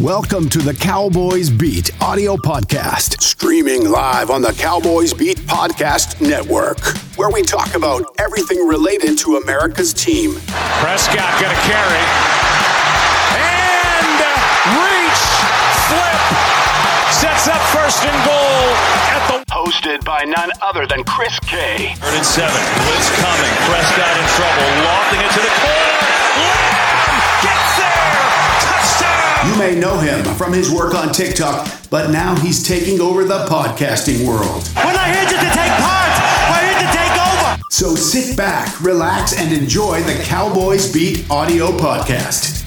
Welcome to the Cowboys Beat audio podcast, streaming live on the Cowboys Beat Podcast Network, where we talk about everything related to America's team. Prescott going to carry. And uh, reach, flip, sets up first and goal at the. Hosted by none other than Chris K. Third and seven. Blitz coming. Prescott in trouble. Lofting it to the corner. You may know him from his work on TikTok, but now he's taking over the podcasting world. We're not here just to take part. We're here to take over. So sit back, relax, and enjoy the Cowboys Beat audio podcast.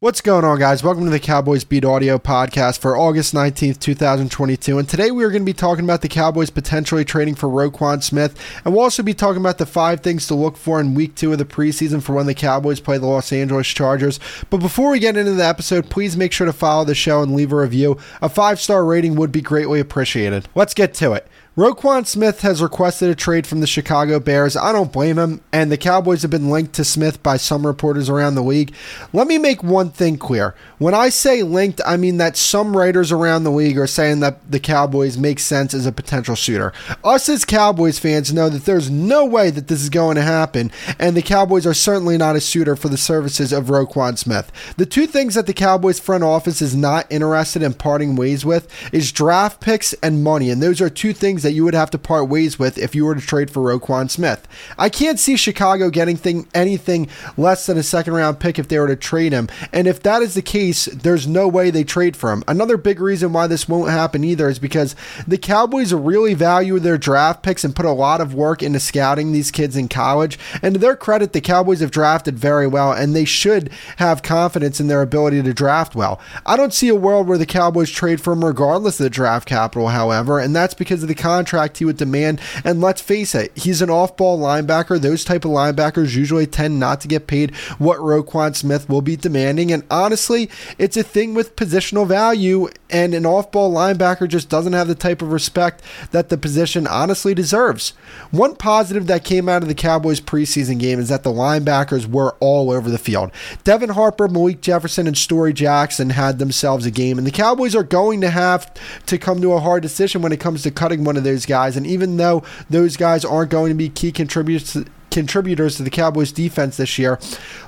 What's going on, guys? Welcome to the Cowboys Beat Audio podcast for August 19th, 2022. And today we are going to be talking about the Cowboys potentially trading for Roquan Smith. And we'll also be talking about the five things to look for in week two of the preseason for when the Cowboys play the Los Angeles Chargers. But before we get into the episode, please make sure to follow the show and leave a review. A five star rating would be greatly appreciated. Let's get to it. Roquan Smith has requested a trade from the Chicago Bears. I don't blame him, and the Cowboys have been linked to Smith by some reporters around the league. Let me make one thing clear. When I say linked, I mean that some writers around the league are saying that the Cowboys make sense as a potential suitor. Us as Cowboys fans know that there's no way that this is going to happen, and the Cowboys are certainly not a suitor for the services of Roquan Smith. The two things that the Cowboys front office is not interested in parting ways with is draft picks and money, and those are two things you would have to part ways with if you were to trade for Roquan Smith. I can't see Chicago getting thing, anything less than a second round pick if they were to trade him. And if that is the case, there's no way they trade for him. Another big reason why this won't happen either is because the Cowboys really value their draft picks and put a lot of work into scouting these kids in college. And to their credit, the Cowboys have drafted very well and they should have confidence in their ability to draft well. I don't see a world where the Cowboys trade for him regardless of the draft capital, however, and that's because of the contract he would demand. And let's face it, he's an off-ball linebacker. Those type of linebackers usually tend not to get paid what Roquan Smith will be demanding. And honestly, it's a thing with positional value, and an off-ball linebacker just doesn't have the type of respect that the position honestly deserves. One positive that came out of the Cowboys preseason game is that the linebackers were all over the field. Devin Harper, Malik Jefferson, and Storey Jackson had themselves a game, and the Cowboys are going to have to come to a hard decision when it comes to cutting one of those guys. And even though those guys aren't going to be key contributors to, contributors to the Cowboys defense this year,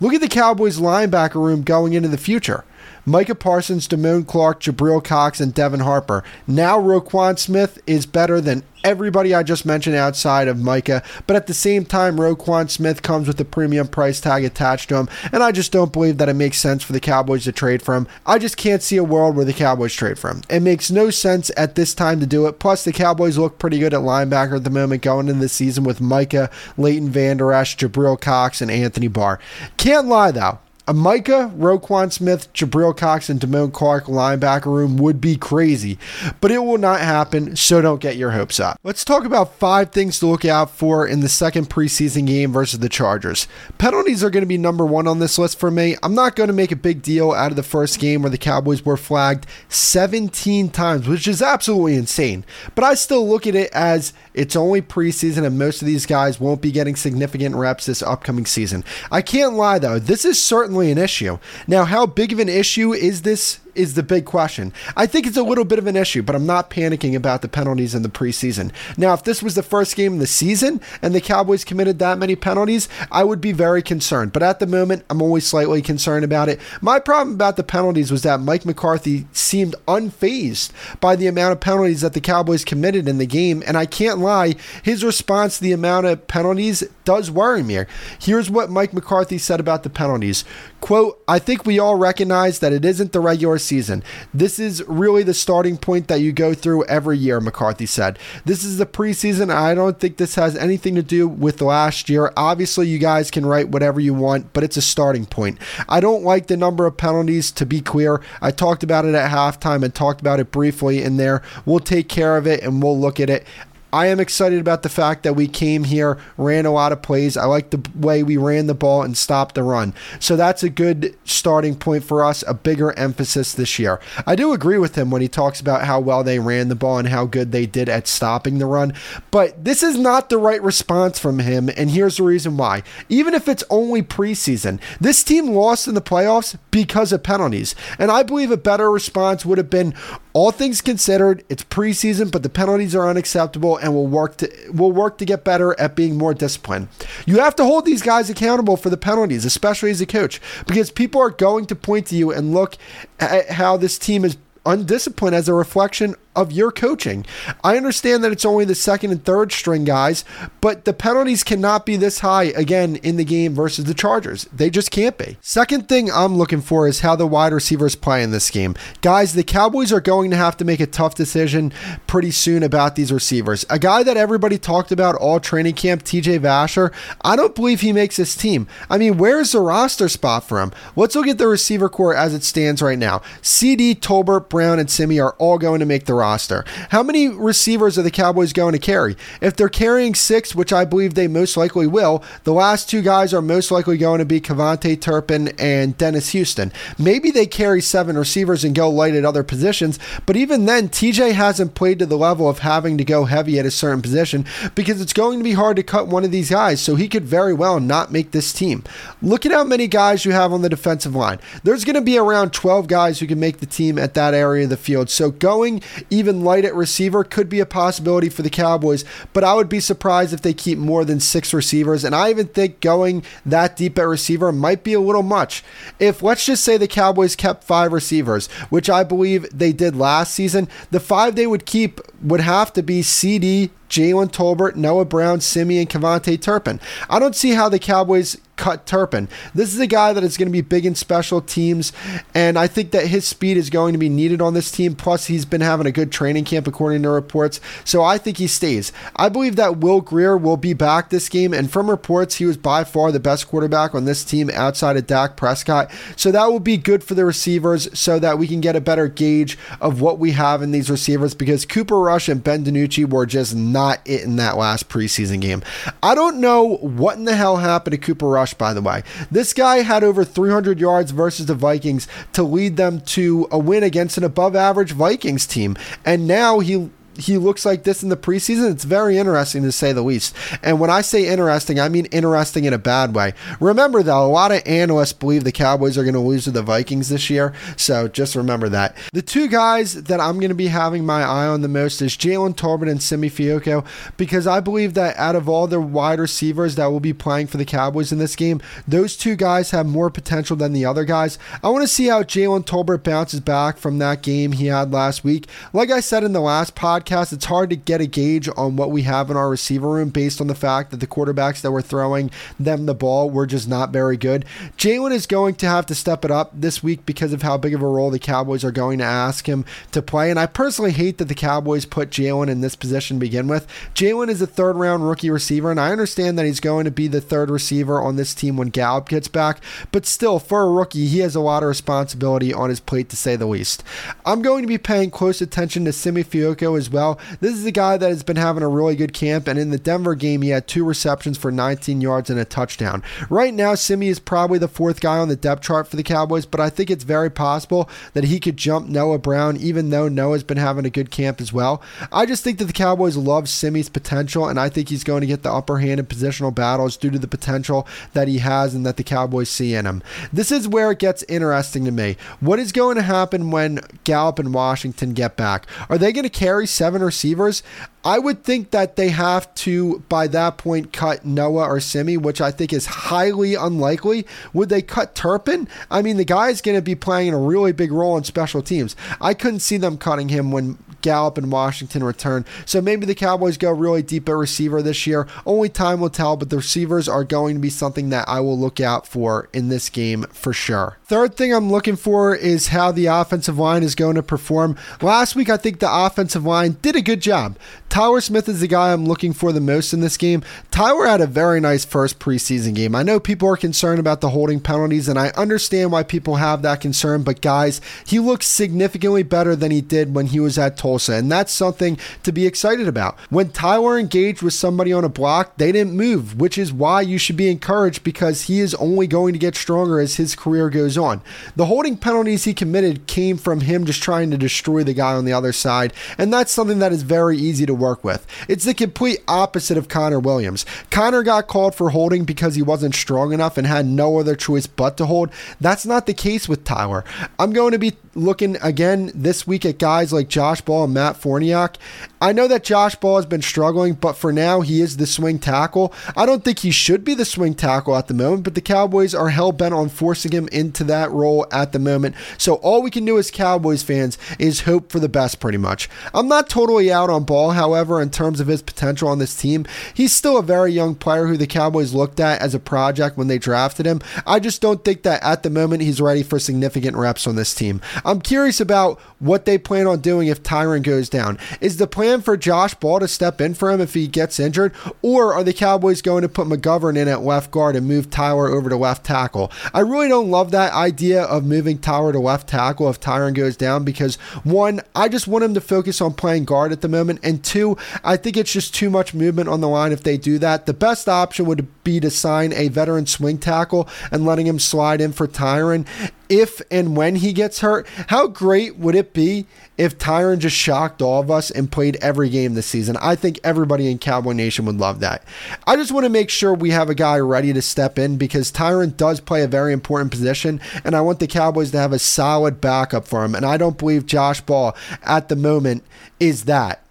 look at the Cowboys linebacker room going into the future. Micah Parsons, Damone Clark, Jabril Cox, and Devin Harper. Now Roquan Smith is better than everybody I just mentioned outside of Micah, but at the same time, Roquan Smith comes with a premium price tag attached to him, and I just don't believe that it makes sense for the Cowboys to trade for him. I just can't see a world where the Cowboys trade for him. It makes no sense at this time to do it. Plus, the Cowboys look pretty good at linebacker at the moment going into the season with Micah, Leighton Vander Esch, Jabril Cox, and Anthony Barr. Can't lie though. A Micah, Roquan Smith, Jabril Cox, and Damone Clark linebacker room would be crazy, but it will not happen, so don't get your hopes up. Let's talk about five things to look out for in the second preseason game versus the Chargers. Penalties are going to be number one on this list for me. I'm not going to make a big deal out of the first game where the Cowboys were flagged 17 times, which is absolutely insane, but I still look at it as it's only preseason and most of these guys won't be getting significant reps this upcoming season. I can't lie though, this is certainly an issue. Now, how big of an issue is this is the big question. I think it's a little bit of an issue, but I'm not panicking about the penalties in the preseason. Now, if this was the first game of the season and the Cowboys committed that many penalties, I would be very concerned. But at the moment, I'm always slightly concerned about it. My problem about the penalties was that Mike McCarthy seemed unfazed by the amount of penalties that the Cowboys committed in the game, and I can't lie, his response to the amount of penalties does worry me. Here's what Mike McCarthy said about the penalties. Quote, I think we all recognize that it isn't the regular season. This is really the starting point that you go through every year, McCarthy said. This is the preseason. I don't think this has anything to do with last year. Obviously, you guys can write whatever you want, but it's a starting point. I don't like the number of penalties, to be clear. I talked about it at halftime and talked about it briefly in there. We'll take care of it and we'll look at it. I am excited about the fact that we came here, ran a lot of plays. I like the way we ran the ball and stopped the run. So that's a good starting point for us, a bigger emphasis this year. I do agree with him when he talks about how well they ran the ball and how good they did at stopping the run, but this is not the right response from him, and here's the reason why. Even if it's only preseason, this team lost in the playoffs because of penalties, and I believe a better response would have been all things considered, it's preseason, but the penalties are unacceptable, and we'll work to we'll work to get better at being more disciplined. You have to hold these guys accountable for the penalties, especially as a coach, because people are going to point to you and look at how this team is undisciplined as a reflection of your coaching. I understand that it's only the second and third string guys, but the penalties cannot be this high again in the game versus the Chargers. They just can't be. Second thing I'm looking for is how the wide receivers play in this game. Guys, the Cowboys are going to have to make a tough decision pretty soon about these receivers. A guy that everybody talked about all training camp, TJ Vasher, I don't believe he makes this team. I mean, where's the roster spot for him? Let's look at the receiver core as it stands right now. CD, Tolbert, Brown, and Simi are all going to make the roster roster. How many receivers are the Cowboys going to carry? If they're carrying six, which I believe they most likely will, the last two guys are most likely going to be KaVontae Turpin and Dennis Houston. Maybe they carry seven receivers and go light at other positions, but even then, TJ hasn't played to the level of having to go heavy at a certain position because it's going to be hard to cut one of these guys, so he could very well not make this team. Look at how many guys you have on the defensive line. There's going to be around 12 guys who can make the team at that area of the field. So going even light at receiver could be a possibility for the Cowboys, but I would be surprised if they keep more than six receivers. And I even think going that deep at receiver might be a little much. If, let's just say, the Cowboys kept five receivers, which I believe they did last season, the five they would keep would have to be CD, Jalen Tolbert, Noah Brown, Simeon, KaVontae Turpin. I don't see how the Cowboys cut Turpin. This is a guy that is going to be big in special teams, and I think that his speed is going to be needed on this team. Plus, he's been having a good training camp according to reports, so I think he stays. I believe that Will Grier will be back this game, and from reports, he was by far the best quarterback on this team outside of Dak Prescott. So that will be good for the receivers so that we can get a better gauge of what we have in these receivers because Cooper Rush and Ben DiNucci were just not it in that last preseason game. I don't know what in the hell happened to Cooper Rush by the way. This guy had over 300 yards versus the Vikings to lead them to a win against an above average Vikings team. And now he he looks like this in the preseason, it's very interesting to say the least. And when I say interesting, I mean interesting in a bad way. Remember, though, a lot of analysts believe the Cowboys are going to lose to the Vikings this year, so just remember that. The two guys that I'm going to be having my eye on the most is Jalen Tolbert and Simi Fehoko, because I believe that out of all the wide receivers that will be playing for the Cowboys in this game, those two guys have more potential than the other guys. I want to see how Jalen Tolbert bounces back from that game he had last week. Like I said in the last podcast, podcast, it's hard to get a gauge on what we have in our receiver room based on the fact that the quarterbacks that were throwing them the ball were just not very good. Jalen is going to have to step it up this week because of how big of a role the Cowboys are going to ask him to play. And I personally hate that the Cowboys put Jalen in this position to begin with. Jalen is a third round rookie receiver, and I understand that he's going to be the third receiver on this team when Gallup gets back. But still, for a rookie, he has a lot of responsibility on his plate to say the least. I'm going to be paying close attention to Simi Fehoko as well. This is a guy that has been having a really good camp, and in the Denver game, he had two receptions for 19 yards and a touchdown. Right now, Simi is probably the fourth guy on the depth chart for the Cowboys, but I think it's very possible that he could jump Noah Brown, even though Noah's been having a good camp as well. I just think that the Cowboys love Simi's potential, and I think he's going to get the upper hand in positional battles due to the potential that he has and that the Cowboys see in him. This is where it gets interesting to me. What is going to happen when Gallup and Washington get back? Are they going to carry seven receivers? I would think that they have to, by that point, cut Noah or Simi, which I think is highly unlikely. Would they cut Turpin? I mean, the guy is going to be playing a really big role in special teams. I couldn't see them cutting him when Gallup and Washington return. So maybe the Cowboys go really deep at receiver this year. Only time will tell, but the receivers are going to be something that I will look out for in this game for sure. Third thing I'm looking for is how the offensive line is going to perform. Last week, I think the offensive line did a good job. Tyler Smith is the guy I'm looking for the most in this game. Tyler had a very nice first preseason game. I know people are concerned about the holding penalties, and I understand why people have that concern, but guys, he looks significantly better than he did when he was at Tulsa, and that's something to be excited about. When Tyler engaged with somebody on a block, they didn't move, which is why you should be encouraged because he is only going to get stronger as his career goes on. The holding penalties he committed came from him just trying to destroy the guy on the other side, and that's something that is very easy to work with. It's the complete opposite of Connor Williams. Connor got called for holding because he wasn't strong enough and had no other choice but to hold. That's not the case with Tyler. I'm going to be looking again this week at guys like Josh Ball and Matt Farniok. I know that Josh Ball has been struggling, but for now he is the swing tackle. I don't think he should be the swing tackle at the moment, but the Cowboys are hell bent on forcing him into that role at the moment. So all we can do as Cowboys fans is hope for the best, pretty much. I'm not totally out on Ball, however, in terms of his potential on this team. He's still a very young player who the Cowboys looked at as a project when they drafted him. I just don't think that at the moment he's ready for significant reps on this team. I'm curious about what they plan on doing if Tyron goes down. Is the plan for Josh Ball to step in for him if he gets injured, or are the Cowboys going to put McGovern in at left guard and move Tyler over to left tackle? I really don't love that idea of moving Tyler to left tackle if Tyron goes down because one, I just want him to focus on playing guard at the moment, and two, I think it's just too much movement on the line if they do that. The best option would be to sign a veteran swing tackle and letting him slide in for Tyron if and when he gets hurt. How great would it be if Tyron just shocked all of us and played every game this season? I think everybody in Cowboy Nation would love that. I just want to make sure we have a guy ready to step in because Tyron does play a very important position, and I want the Cowboys to have a solid backup for him. And I don't believe Josh Ball at the moment is that.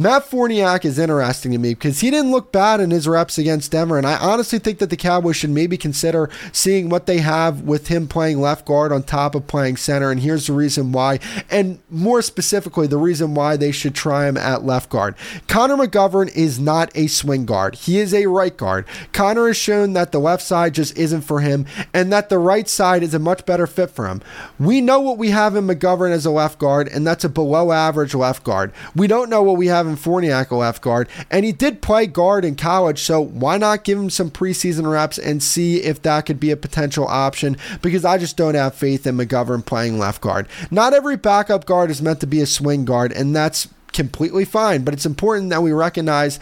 Matt Farniok is interesting to me because he didn't look bad in his reps against Denver, and I honestly think that the Cowboys should maybe consider seeing what they have with him playing left guard on top of playing center. And here's the reason why, and more specifically, the reason why they should try him at left guard. Connor McGovern is not a swing guard; he is a right guard. Connor has shown that the left side just isn't for him, and that the right side is a much better fit for him. We know what we have in McGovern as a left guard, and that's a below average left guard. We don't know what we have Kevin Farniok left guard, and he did play guard in college, so why not give him some preseason reps and see if that could be a potential option? Because I just don't have faith in McGovern playing left guard. Not every backup guard is meant to be a swing guard, and that's completely fine, but it's important that we recognize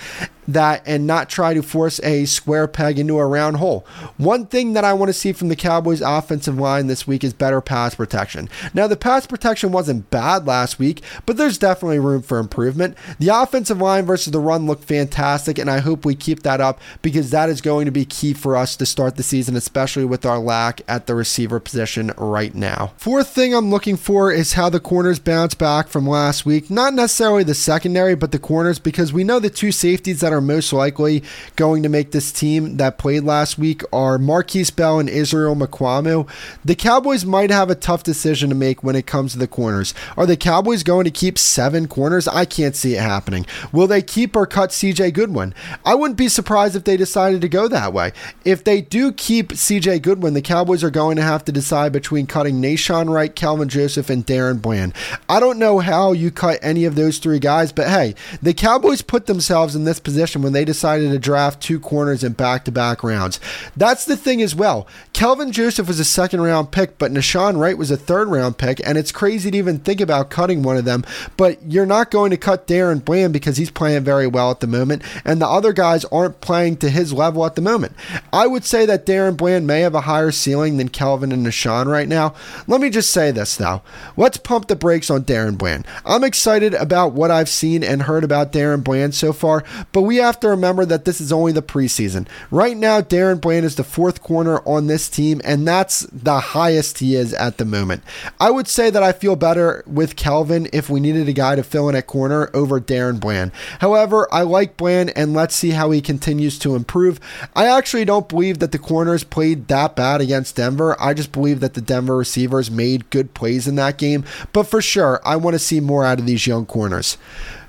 that and not try to force a square peg into a round hole. One thing that I want to see from the Cowboys offensive line this week is better pass protection. Now, the pass protection wasn't bad last week, but there's definitely room for improvement. The offensive line versus the run looked fantastic, and I hope we keep that up because that is going to be key for us to start the season, especially with our lack at the receiver position right now. Fourth thing I'm looking for is how the corners bounce back from last week. Not necessarily the secondary, but the corners, because we know the two safeties that are are most likely going to make this team that played last week are Markquese Bell and Israel Mukuamu. The Cowboys might have a tough decision to make when it comes to the corners. Are the Cowboys going to keep seven corners? I can't see it happening. Will they keep or cut CJ Goodwin? I wouldn't be surprised if they decided to go that way. If they do keep CJ Goodwin, the Cowboys are going to have to decide between cutting Nahshon Wright, Kelvin Joseph, and DaRon Bland. I don't know how you cut any of those three guys, but hey, the Cowboys put themselves in this position position when they decided to draft two corners in back to back rounds. That's the thing as well. Kelvin Joseph was a second round pick, but Nahshon Wright was a third round pick, and it's crazy to even think about cutting one of them. But you're not going to cut DaRon Bland because he's playing very well at the moment, and the other guys aren't playing to his level at the moment. I would say that DaRon Bland may have a higher ceiling than Kelvin and Nahshon right now. Let me just say this though. Let's pump the brakes on DaRon Bland. I'm excited about what I've seen and heard about DaRon Bland so far, but we have to remember that this is only the preseason. Right now, DaRon Bland is the fourth corner on this team, and that's the highest he is at the moment. I would say that I feel better with Kelvin if we needed a guy to fill in at corner over DaRon Bland. However, I like Bland, and let's see how he continues to improve. I actually don't believe that the corners played that bad against Denver. I just believe that the Denver receivers made good plays in that game, but for sure, I want to see more out of these young corners.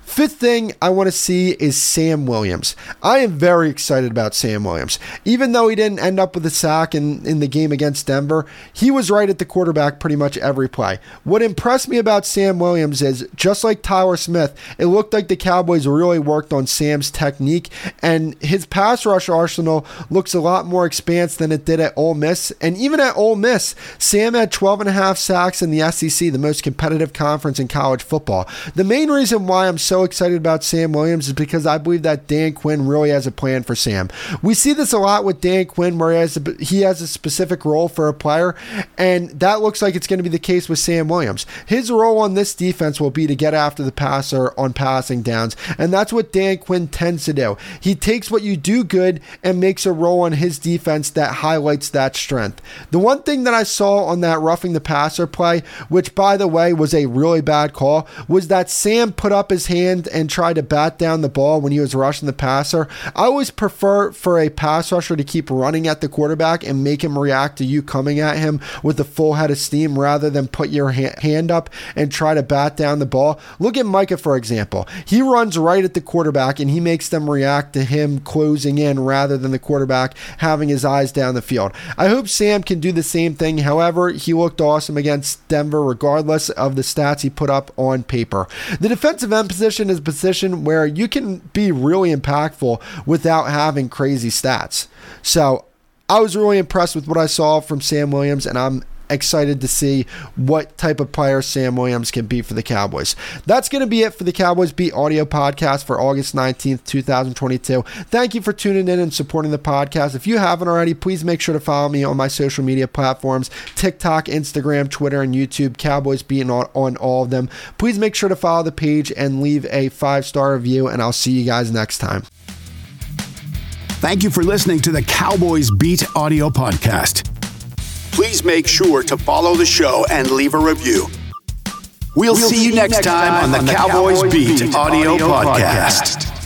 Fifth thing I want to see is Sam Williams. I am very excited about Sam Williams. Even though he didn't end up with a sack in, in the game against Denver, he was right at the quarterback pretty much every play. What impressed me about Sam Williams is just like Tyler Smith, it looked like the Cowboys really worked on Sam's technique, and his pass rush arsenal looks a lot more expansive than it did at Ole Miss. And even at Ole Miss, Sam had 12 and a half sacks in the SEC, the most competitive conference in college football. The main reason why I'm so excited about Sam Williams is because I believe that Dan Quinn really has a plan for Sam. We see this a lot with Dan Quinn where he has a, he has a specific role for a player, and that looks like it's going to be the case with Sam Williams. His role on this defense will be to get after the passer on passing downs, and that's what Dan Quinn tends to do. He takes what you do good and makes a role on his defense that highlights that strength. The one thing that I saw on that roughing the passer play, which by the way was a really bad call, was that Sam put up his hand and try to bat down the ball when he was rushing the passer. I always prefer for a pass rusher to keep running at the quarterback and make him react to you coming at him with a full head of steam rather than put your hand up and try to bat down the ball. Look at Micah, for example. He runs right at the quarterback and he makes them react to him closing in rather than the quarterback having his eyes down the field. I hope Sam can do the same thing. However, he looked awesome against Denver regardless of the stats he put up on paper. The defensive end position is a position where you can be really impactful without having crazy stats. So I was really impressed with what I saw from Sam Williams, and I'm excited to see what type of player Sam Williams can be for the Cowboys. That's going to be it for the Cowboys Beat audio podcast for August 19th, 2022. Thank you for tuning in and supporting the podcast. If you haven't already, please make sure to follow me on my social media platforms TikTok, Instagram, Twitter, and YouTube. Cowboys Beat on, on all of them. Please make sure to follow the page and leave a five star review, and I'll see you guys next time. Thank you for listening to the Cowboys Beat audio podcast please make sure to follow the show and leave a review. We'll, we'll see, see you next time, time on the, on the Cowboys, Cowboys Beat, Beat audio, audio podcast. podcast.